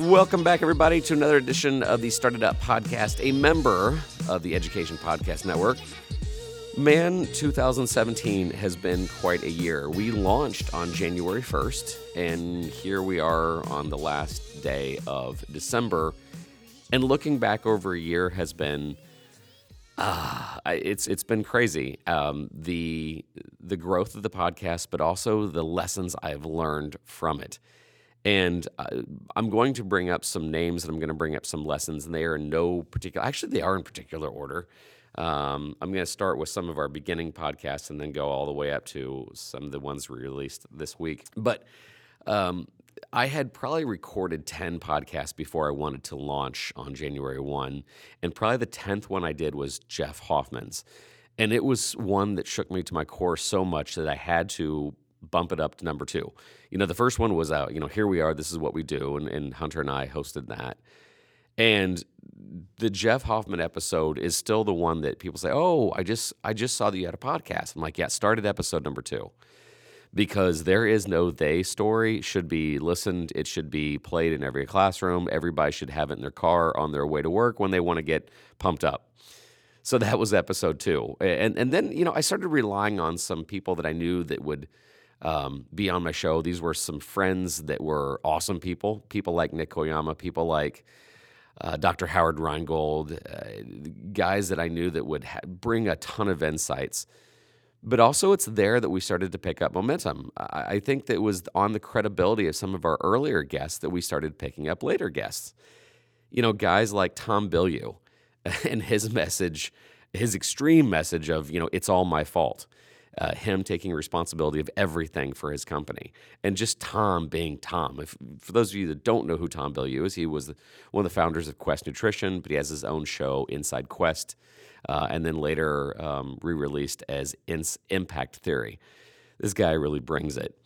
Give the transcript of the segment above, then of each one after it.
Welcome back, everybody, to another edition of the Started Up podcast, a member of the Education Podcast Network. Man, 2017 has been quite a year. We launched on January 1st, and here we are on the last day of December. And looking back over a year has been Ah, it's it's been crazy. Um, the the growth of the podcast, but also the lessons I've learned from it. And uh, I'm going to bring up some names and I'm going to bring up some lessons, and they are in no particular. Actually, they are in particular order. Um, I'm going to start with some of our beginning podcasts and then go all the way up to some of the ones we released this week. But um, I had probably recorded 10 podcasts before I wanted to launch on January 1. And probably the 10th one I did was Jeff Hoffman's. And it was one that shook me to my core so much that I had to bump it up to number two. You know, the first one was out, you know, here we are, this is what we do. And, and Hunter and I hosted that. And the Jeff Hoffman episode is still the one that people say, "Oh, I just I just saw that you had a podcast." I'm like, "Yeah, started episode number 2." Because there is no they story should be listened, it should be played in every classroom. Everybody should have it in their car on their way to work when they want to get pumped up. So that was episode 2. And and then, you know, I started relying on some people that I knew that would um, be on my show. These were some friends that were awesome people, people like Nick Koyama, people like uh, Dr. Howard Rheingold, uh, guys that I knew that would ha- bring a ton of insights. But also, it's there that we started to pick up momentum. I, I think that it was on the credibility of some of our earlier guests that we started picking up later guests. You know, guys like Tom Bilyeu and his message, his extreme message of, you know, it's all my fault uh, him taking responsibility of everything for his company, and just Tom being Tom. If, for those of you that don't know who Tom Bilyeu is, he was one of the founders of Quest Nutrition, but he has his own show, Inside Quest, uh, and then later um, re-released as Ins- Impact Theory. This guy really brings it.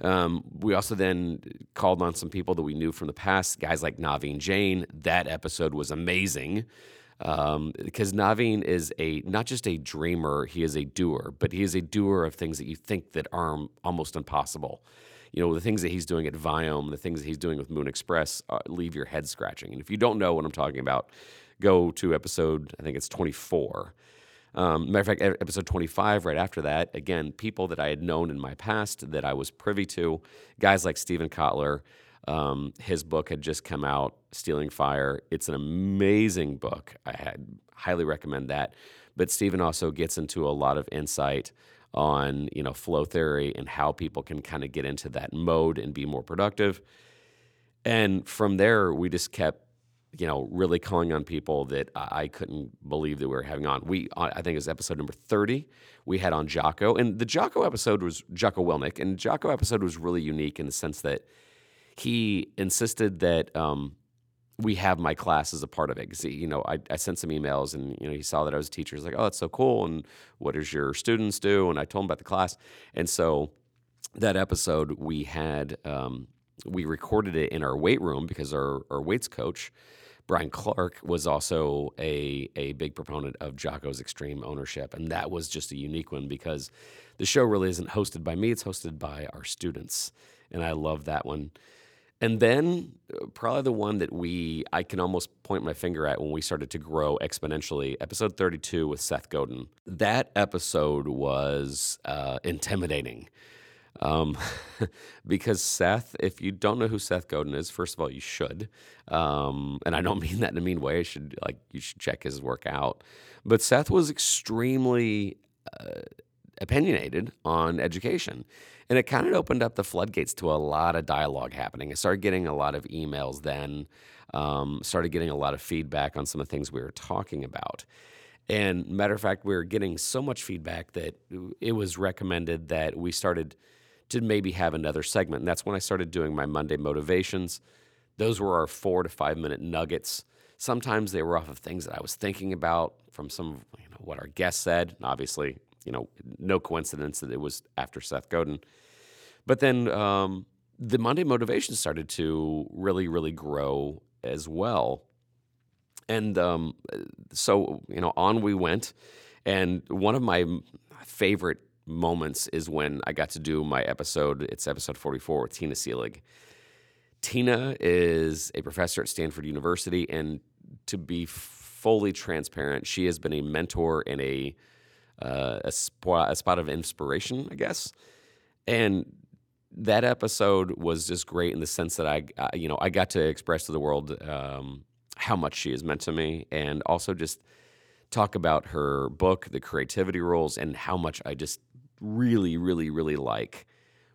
Um, we also then called on some people that we knew from the past, guys like Naveen Jain. That episode was amazing um, because Naveen is a not just a dreamer, he is a doer, but he is a doer of things that you think that are almost impossible. You know, the things that he's doing at Viome, the things that he's doing with Moon Express, uh, leave your head scratching. And if you don't know what I'm talking about, go to episode, I think it's 24. Um, matter of fact, episode 25, right after that, again, people that I had known in my past that I was privy to, guys like Steven Kotler, um, his book had just come out, Stealing Fire. It's an amazing book. I had, highly recommend that. But Steven also gets into a lot of insight on you know flow theory and how people can kind of get into that mode and be more productive. And from there, we just kept you know really calling on people that I couldn't believe that we were having on. We I think it was episode number thirty. We had on Jocko, and the Jocko episode was Jocko Willink, and Jocko episode was really unique in the sense that he insisted that um, we have my class as a part of it. Because you know, I, I, sent some emails, and you know, he saw that I was a teacher. He's like, "Oh, that's so cool!" And what does your students do? And I told him about the class, and so that episode we had um, we recorded it in our weight room because our our weights coach. Brian Clark was also a, a big proponent of Jocko's extreme ownership. And that was just a unique one because the show really isn't hosted by me, it's hosted by our students. And I love that one. And then uh, probably the one that we I can almost point my finger at when we started to grow exponentially, episode 32 with Seth Godin. That episode was uh, intimidating. Um, because Seth, if you don't know who Seth Godin is, first of all, you should. Um, and I don't mean that in a mean way. I should like you should check his work out. But Seth was extremely uh, opinionated on education. And it kind of opened up the floodgates to a lot of dialogue happening. I started getting a lot of emails then, um, started getting a lot of feedback on some of the things we were talking about. And matter of fact, we were getting so much feedback that it was recommended that we started to maybe have another segment. And that's when I started doing my Monday motivations. Those were our four to five minute nuggets. Sometimes they were off of things that I was thinking about from some of you know, what our guests said. Obviously, you know, no coincidence that it was after Seth Godin. But then um, the Monday motivation started to really, really grow as well. And um, so, you know, on we went. And one of my favorite moments is when I got to do my episode. It's episode 44 with Tina Seelig. Tina is a professor at Stanford University, and to be fully transparent, she has been a mentor and a uh, a, spot, a spot of inspiration, I guess. And that episode was just great in the sense that I, you know, I got to express to the world um, how much she has meant to me, and also just talk about her book, The Creativity Rules, and how much I just really, really, really like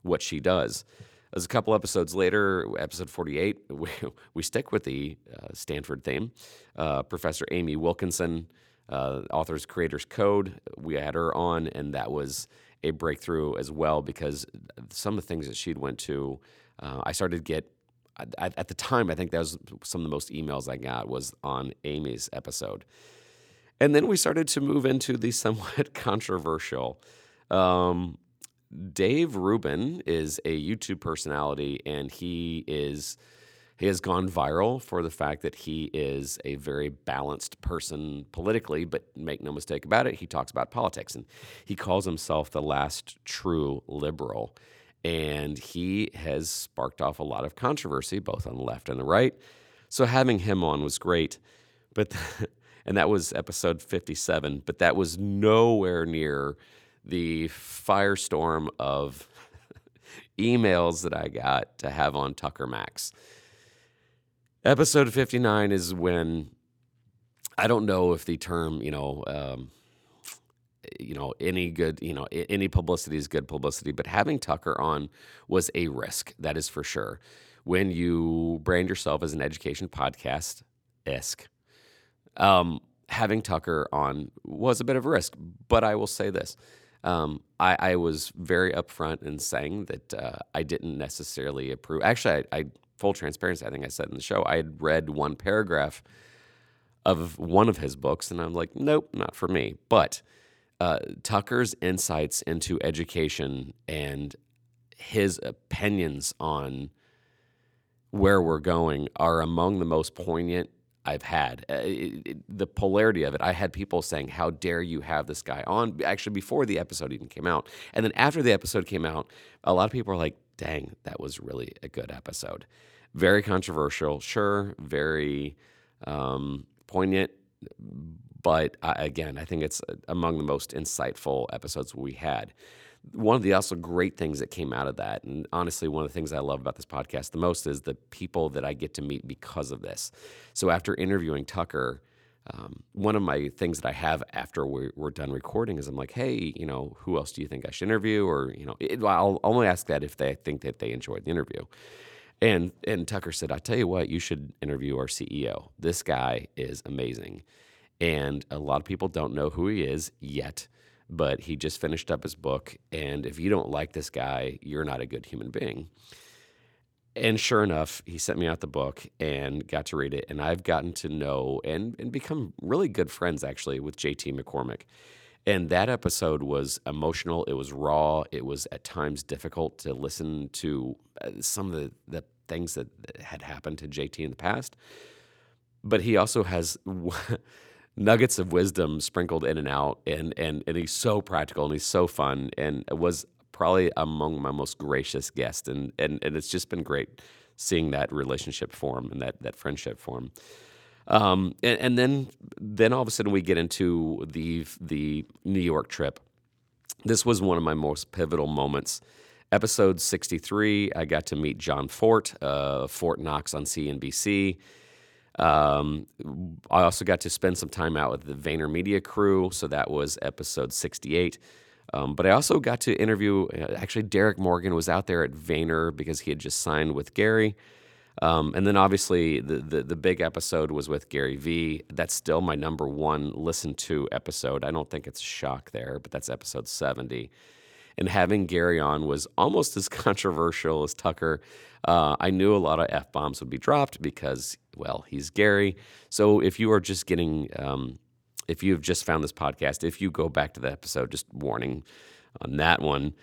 what she does. As a couple episodes later, episode 48, we, we stick with the uh, Stanford theme. Uh, Professor Amy Wilkinson, uh, author's Creator's Code, we had her on, and that was a breakthrough as well because some of the things that she'd went to, uh, I started to get. At, the time, I think that was some of the most emails I got was on Amy's episode. And then we started to move into the somewhat controversial. Um, Dave Rubin is a YouTube personality, and he is he has gone viral for the fact that he is a very balanced person politically, but make no mistake about it, he talks about politics and he calls himself the last true liberal. And he has sparked off a lot of controversy, both on the left and the right. So having him on was great. But and that was episode 57, but that was nowhere near the firestorm of emails that I got to have on Tucker Max. Episode 59 is when I don't know if the term, you know, um, you know, any good, you know, any publicity is good publicity, but having Tucker on was a risk. That is for sure. When you brand yourself as an education podcast, esque, um, having Tucker on was a bit of a risk. But I will say this um, I, I, was very upfront in saying that uh, I didn't necessarily approve. Actually, I, I, full transparency, I think I said in the show, I had read one paragraph of one of his books, and I'm like, nope, not for me. But uh, Tucker's insights into education and his opinions on where we're going are among the most poignant I've had. Uh, it, it, the polarity of it. I had people saying, "How dare you have this guy on?" Actually, before the episode even came out, and then after the episode came out, a lot of people are like, "Dang, that was really a good episode." Very controversial, sure. Very um, poignant, but again, I think it's among the most insightful episodes we had one of the also great things that came out of that, and honestly, one of the things I love about this podcast the most is the people that I get to meet because of this. So after interviewing Tucker, um, one of my things that I have after we're, we're, done recording is I'm like, hey, you know, who else do you think I should interview? Or you know, it, I'll only ask that if they think that they enjoyed the interview. And and Tucker said, I tell you what, you should interview our CEO. This guy is amazing, and a lot of people don't know who he is yet but he just finished up his book. And if you don't like this guy, you're not a good human being. And sure enough, he sent me out the book and got to read it. And I've gotten to know and, and become really good friends actually with JT McCormick. And that episode was emotional. It was raw. It was at times difficult to listen to uh, some of the, the things that had happened to JT in the past. But he also has nuggets of wisdom sprinkled in and out, and and and he's so practical and he's so fun, and it was probably among my most gracious guests, and and and it's just been great seeing that relationship form and that that friendship form. Um, and, and then then all of a sudden we get into the the New York trip. This was one of my most pivotal moments. Episode 63, I got to meet Jon Fortt, uh, Fortt Knox on CNBC. Um, I also got to spend some time out with the VaynerMedia crew, so that was episode 68. Um, but I also got to interview, uh, actually, Derek Morgan was out there at Vayner because he had just signed with Gary. Um, and then obviously the, the, the big episode was with Gary Vee. That's still my number one listen to episode. I don't think it's a shock there, but that's episode 70 and having Gary on was almost as controversial as Tucker. Uh, I knew a lot of f bombs would be dropped because, well, he's Gary. So if you are just getting, um, if you have just found this podcast, if you go back to the episode, just warning on that one.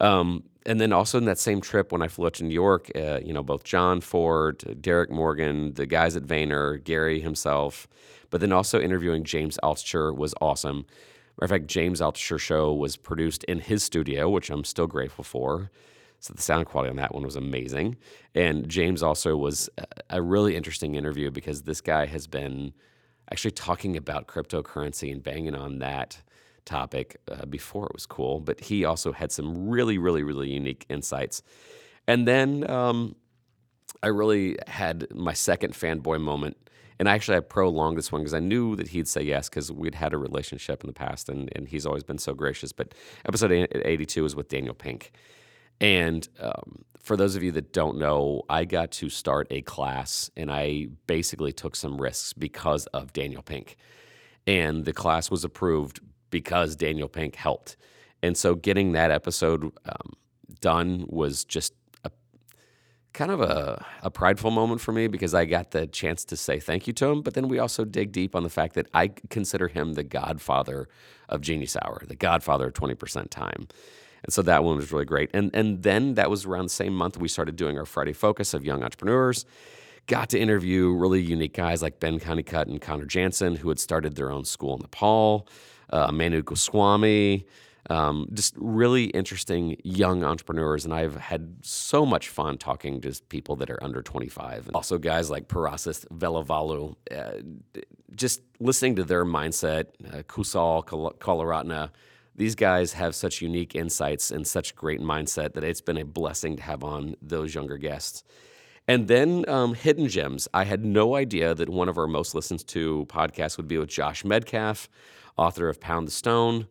Um, and then also in that same trip when I flew out to New York, uh, you know, both Jon Fortt, Derek Morgan, the guys at Vayner, Gary himself, but then also interviewing James Altucher was awesome. Matter of fact, James Altucher Show was produced in his studio, which I'm still grateful for. So the sound quality on that one was amazing. And James also was a really interesting interview because this guy has been actually talking about cryptocurrency and banging on that topic uh, before it was cool. But he also had some really, really, really unique insights. And then um, I really had my second fanboy moment. And actually, I prolonged this one because I knew that he'd say yes because we'd had a relationship in the past and, and he's always been so gracious. But episode 82 is with Daniel Pink. And um, for those of you that don't know, I got to start a class and I basically took some risks because of Daniel Pink. And the class was approved because Daniel Pink helped. And so getting that episode um, done was just a kind of a, a prideful moment for me because I got the chance to say thank you to him. But then we also dig deep on the fact that I consider him the godfather of Genius Hour, the godfather of 20% time. And so that one was really great. And and then that was around the same month we started doing our Friday focus of young entrepreneurs. Got to interview really unique guys like Ben Honeycutt and Connor Jansen, who had started their own school in Nepal, uh, Manu Goswami, um, just really interesting young entrepreneurs. And I've had so much fun talking to people that are under 25. And also guys like Parasis Velavalu, uh, just listening to their mindset, uh, Kusal Kalaratna, these guys have such unique insights and such great mindset that it's been a blessing to have on those younger guests. And then um, Hidden Gems. I had no idea that one of our most listened to podcasts would be with Josh Medcalf, author of Pound the Stone,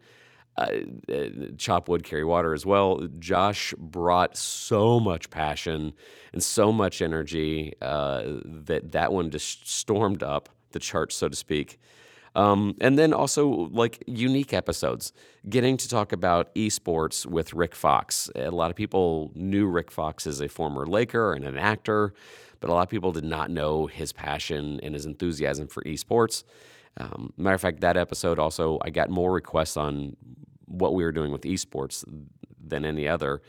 uh, uh, Chop Wood, Carry Water as well. Josh brought so much passion and so much energy uh, that that one just stormed up the charts, so to speak. Um, and then also like unique episodes, getting to talk about esports with Rick Fox. A lot of people knew Rick Fox as a former Laker and an actor, but a lot of people did not know his passion and his enthusiasm for esports. Um, matter of fact, that episode also I got more requests on what we were doing with esports than any other.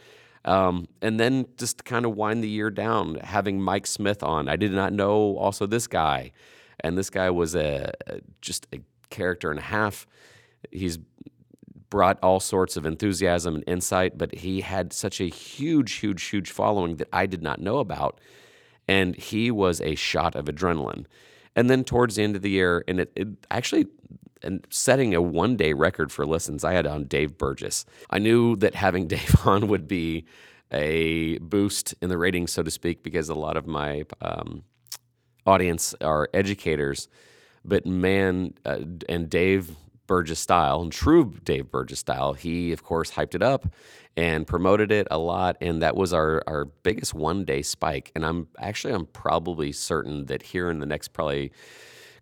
Um, and then just kind of wind the year down, having Mike Smith on. I did not know also this guy and this guy was a, a just a character and a half. He's brought all sorts of enthusiasm and insight, but he had such a huge, huge, huge following that I did not know about. And he was a shot of adrenaline. And then towards the end of the year, and it, it actually and setting a one day record for listens, I had on Dave Burgess. I knew that having Dave on would be a boost in the ratings, so to speak, because a lot of my um, audience are educators, but man, uh, and Dave Burgess style, and true Dave Burgess style, he of course hyped it up and promoted it a lot, and that was our our biggest one day spike. And I'm actually I'm probably certain that here in the next probably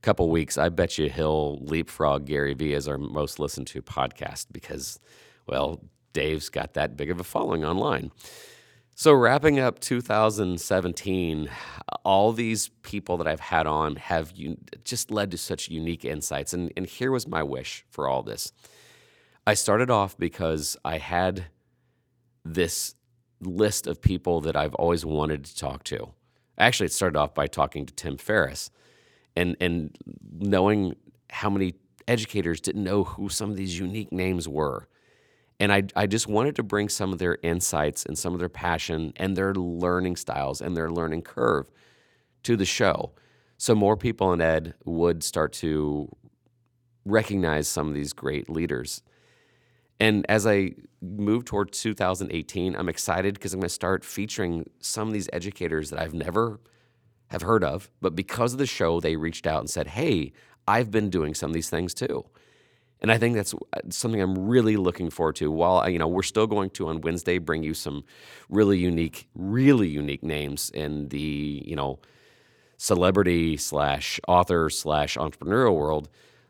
couple weeks, I bet you he'll leapfrog Gary Vee as our most listened to podcast because, well, Dave's got that big of a following online. So, wrapping up 2017, all these people that I've had on have just led to such unique insights. And, and here was my wish for all this. I started off because I had this list of people that I've always wanted to talk to. Actually, it started off by talking to Tim Ferriss and, and knowing how many educators didn't know who some of these unique names were. And I, I just wanted to bring some of their insights and some of their passion and their learning styles and their learning curve to the show. So more people in ed would start to recognize some of these great leaders. And as I move toward 2018, I'm excited because I'm going to start featuring some of these educators that I've never have heard of, but because of the show, they reached out and said, "Hey, I've been doing some of these things too." And I think that's uh, something I'm really looking forward to. While you know we're still going to on Wednesday bring you some really unique, really unique names in the you know celebrity slash author slash entrepreneurial world.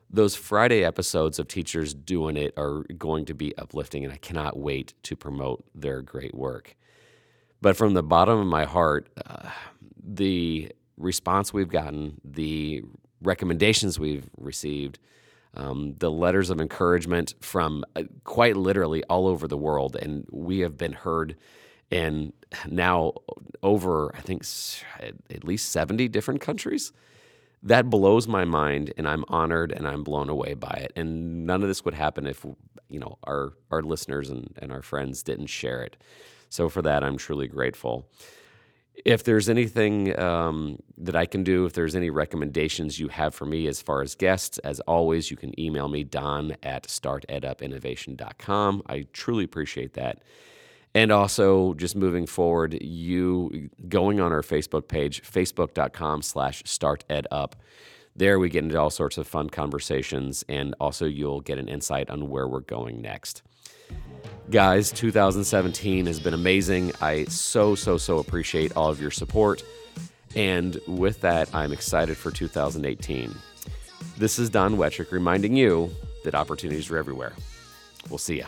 Those Friday episodes of teachers doing it are going to be uplifting, and I cannot wait to promote their great work. But from the bottom of my heart, uh, the response we've gotten, the recommendations we've received um, the letters of encouragement from uh, quite literally all over the world. And we have been heard in now over, I think, at least 70 different countries. That blows my mind, and I'm honored and I'm blown away by it. And none of this would happen if you know our our listeners and, and our friends didn't share it. So for that, I'm truly grateful. If there's anything um, that I can do, if there's any recommendations you have for me as far as guests, as always, you can email me, don at startedupinnovation.com. I truly appreciate that. And also, just moving forward, you going on our Facebook page, facebook.com slash startedup. There we get into all sorts of fun conversations, and also you'll get an insight on where we're going next. Guys, 2017 has been amazing. I so, so, so appreciate all of your support. And with that, I'm excited for 2018. This is Don Wettrick reminding you that opportunities are everywhere. We'll see ya.